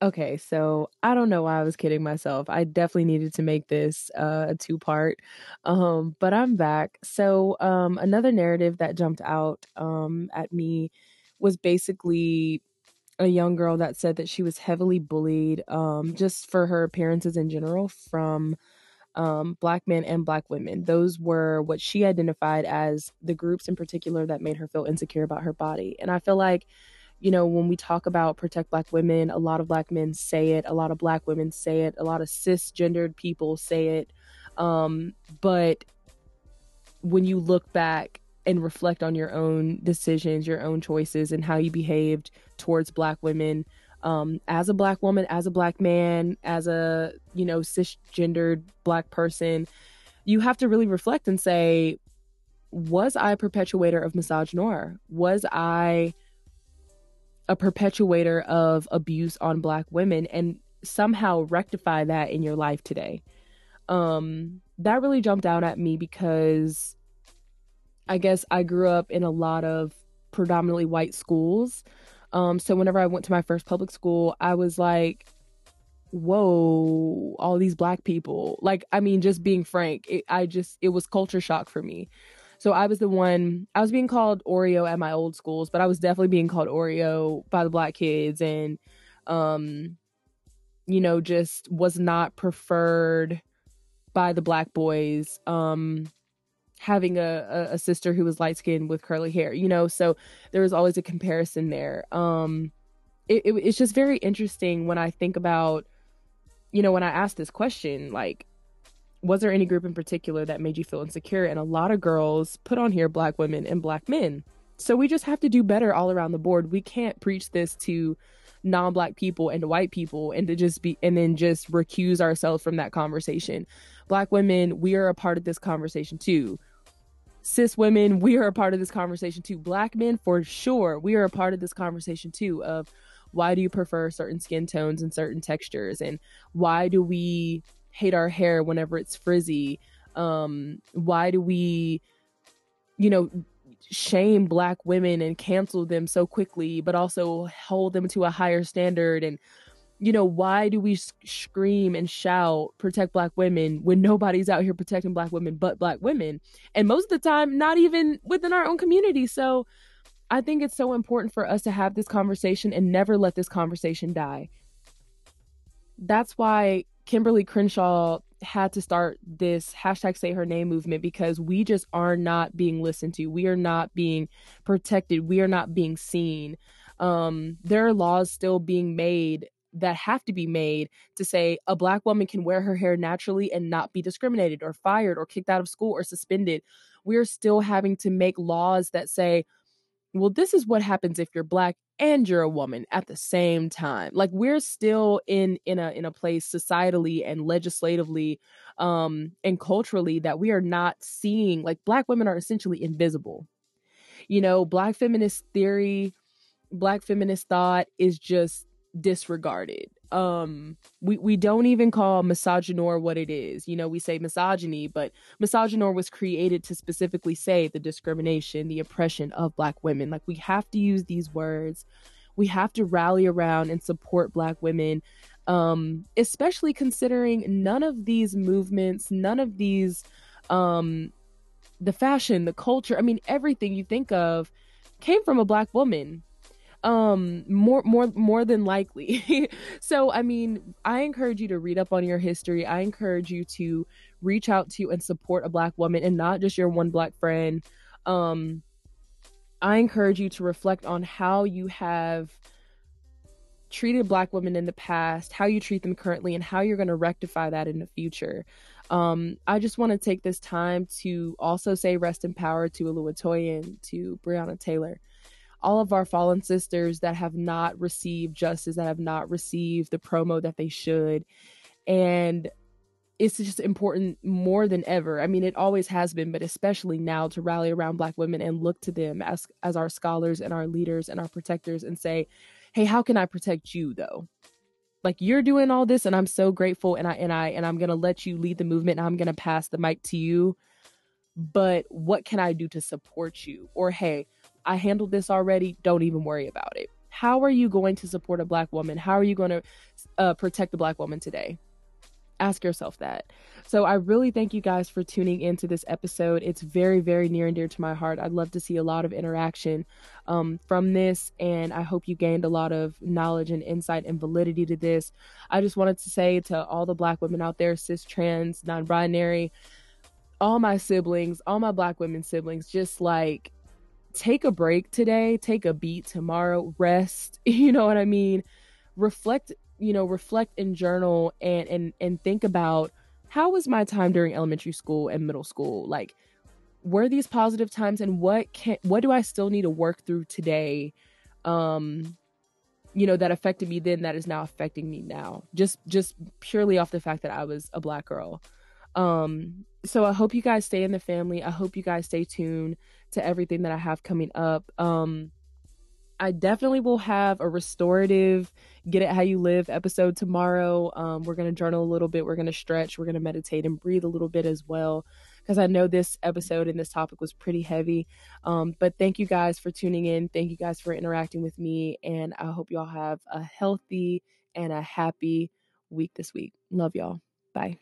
Okay, so I don't know why I was kidding myself. I definitely needed to make this uh, a two part, um, but I'm back. So um, another narrative that jumped out um, at me was basically a young girl that said that she was heavily bullied um, just for her appearances in general from um, black men and black women. Those were what she identified as the groups in particular that made her feel insecure about her body. And I feel like you know, when we talk about protect black women, a lot of black men say it, a lot of black women say it, a lot of cisgendered people say it. Um, but when you look back and reflect on your own decisions, your own choices, and how you behaved towards black women, um, as a black woman, as a black man, as a, you know, cisgendered black person, you have to really reflect and say, was I a perpetuator of misogyny? Was I a perpetuator of abuse on black women and somehow rectify that in your life today. Um, that really jumped out at me because I guess I grew up in a lot of predominantly white schools. Um, so whenever I went to my first public school, I was like, whoa, all these black people. Like, I mean, just being frank, it, I just, it was culture shock for me. So I was the one, I was being called Oreo at my old schools, but I was definitely being called Oreo by the black kids and, um, you know, just was not preferred by the black boys. Um, having a, a, sister who was light skinned with curly hair, you know, so there was always a comparison there. Um, it, it, it's just very interesting when I think about, you know, when I ask this question, like, was there any group in particular that made you feel insecure? And a lot of girls put on here black women and black men. So we just have to do better all around the board. We can't preach this to non-black people and white people and to just be and then just recuse ourselves from that conversation. Black women, we are a part of this conversation too. Cis women, we are a part of this conversation too. Black men, for sure, we are a part of this conversation too of why do you prefer certain skin tones and certain textures and why do we hate our hair whenever it's frizzy? Um, why do we, you know, shame black women and cancel them so quickly, but also hold them to a higher standard? And, you know, why do we scream and shout, protect black women when nobody's out here protecting black women but black women? And most of the time, not even within our own community. So, I think it's so important for us to have this conversation and never let this conversation die. That's why Kimberlé Crenshaw had to start this hashtag say her name movement because we just are not being listened to. We are not being protected. We are not being seen. Um, there are laws still being made that have to be made to say a black woman can wear her hair naturally and not be discriminated or fired or kicked out of school or suspended. We're still having to make laws that say, well, this is what happens if you're black and you're a woman at the same time. Like we're still in in a in a place societally and legislatively um and culturally that we are not seeing like black women are essentially invisible. You know black feminist theory black feminist thought is just disregarded um we we don't even call misogynoir what it is. You know we say misogyny but misogynoir was created to specifically say the discrimination the oppression of black women. Like we have to use these words. We have to rally around and support black women um especially considering none of these movements none of these um the fashion the culture i mean everything you think of came from a black woman um more more more than likely. So i mean i encourage you to read up on your history. I encourage you to reach out to and support a black woman and not just your one black friend. Um i encourage you to reflect on how you have treated black women in the past how you treat them currently and how you're going to rectify that in the future. Um, I just want to take this time to also say rest in power to Oluwatoyin, to Breonna Taylor all of our fallen sisters that have not received justice, that have not received the promo that they should. And it's just important more than ever. I mean, it always has been, but especially now to rally around Black women and look to them as as our scholars and our leaders and our protectors and say, "Hey, how can I protect you though?" Like you're doing all this, and I'm so grateful, and I and I and I'm gonna let you lead the movement, and I'm gonna pass the mic to you. But what can I do to support you? Or hey, I handled this already. Don't even worry about it. How are you going to support a black woman? How are you going to uh, protect the black woman today? Ask yourself that. So I really thank you guys for tuning into this episode. It's very, very near and dear to my heart. I'd love to see a lot of interaction um, from this, and I hope you gained a lot of knowledge and insight and validity to this. I just wanted to say to all the black women out there, cis, trans, non binary, all my siblings, all my black women siblings, just like take a break today, take a beat tomorrow, rest, you know what I mean? Reflect, you know, reflect and journal and and and think about how was my time during elementary school and middle school? Like were these positive times and what can what do I still need to work through today? Um you know that affected me then that is now affecting me now just just purely off the fact that i was a black girl um so i hope you guys stay in the family i hope you guys stay tuned to everything that i have coming up um i definitely will have a restorative get it how you live episode tomorrow um we're going to journal a little bit we're going to stretch we're going to meditate and breathe a little bit as well because I know this episode and this topic was pretty heavy. Um, but thank you guys for tuning in. Thank you guys for interacting with me. And I hope y'all have a healthy and a happy week this week. Love y'all. Bye.